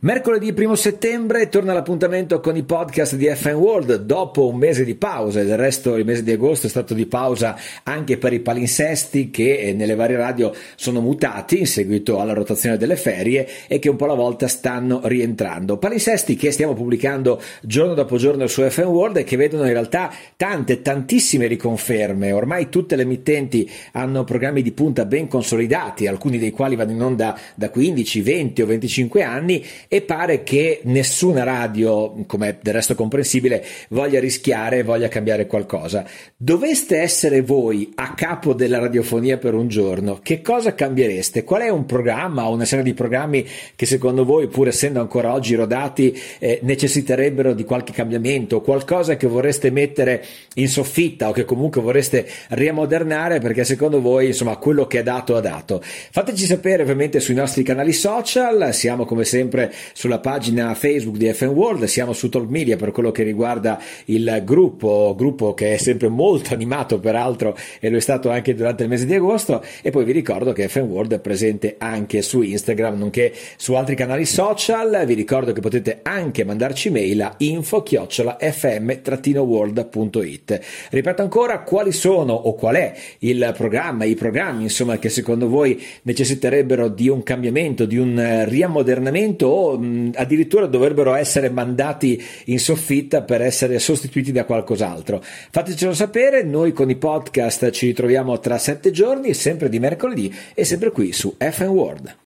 Mercoledì 1 settembre torna l'appuntamento con i podcast di FN World dopo un mese di pausa del resto il mese di agosto è stato di pausa anche per i palinsesti che eh, nelle varie radio sono mutati in seguito alla rotazione delle ferie e che un po' alla volta stanno rientrando. Palinsesti che stiamo pubblicando giorno dopo giorno su FN World e che vedono in realtà tante, tantissime riconferme. Ormai tutte le emittenti hanno programmi di punta ben consolidati, alcuni dei quali vanno in onda da 15, 20 o 25 anni e pare che nessuna radio, come del resto comprensibile, voglia rischiare, voglia cambiare qualcosa. Doveste essere voi a capo della radiofonia per un giorno, che cosa cambiereste? Qual è un programma o una serie di programmi che secondo voi, pur essendo ancora oggi rodati, eh, necessiterebbero di qualche cambiamento, qualcosa che vorreste mettere in soffitta o che comunque vorreste riammodernare perché secondo voi, insomma, quello che è dato ha dato? Fateci sapere ovviamente sui nostri canali social, siamo come sempre sulla pagina Facebook di FN World, siamo su Talk Media per quello che riguarda il gruppo, gruppo che è sempre molto animato peraltro e lo è stato anche durante il mese di agosto. E poi vi ricordo che FN World è presente anche su Instagram nonché su altri canali social, vi ricordo che potete anche mandarci mail a info-fm-world.it. Ripeto ancora quali sono o qual è il programma, i programmi insomma che secondo voi necessiterebbero di un cambiamento, di un riammodernamento mh, addirittura dovrebbero essere mandati in soffitta per essere sostituiti da qualcos'altro. Fatecelo sapere, noi con i podcast ci ritroviamo tra sette giorni, sempre di mercoledì e sempre qui su FN World.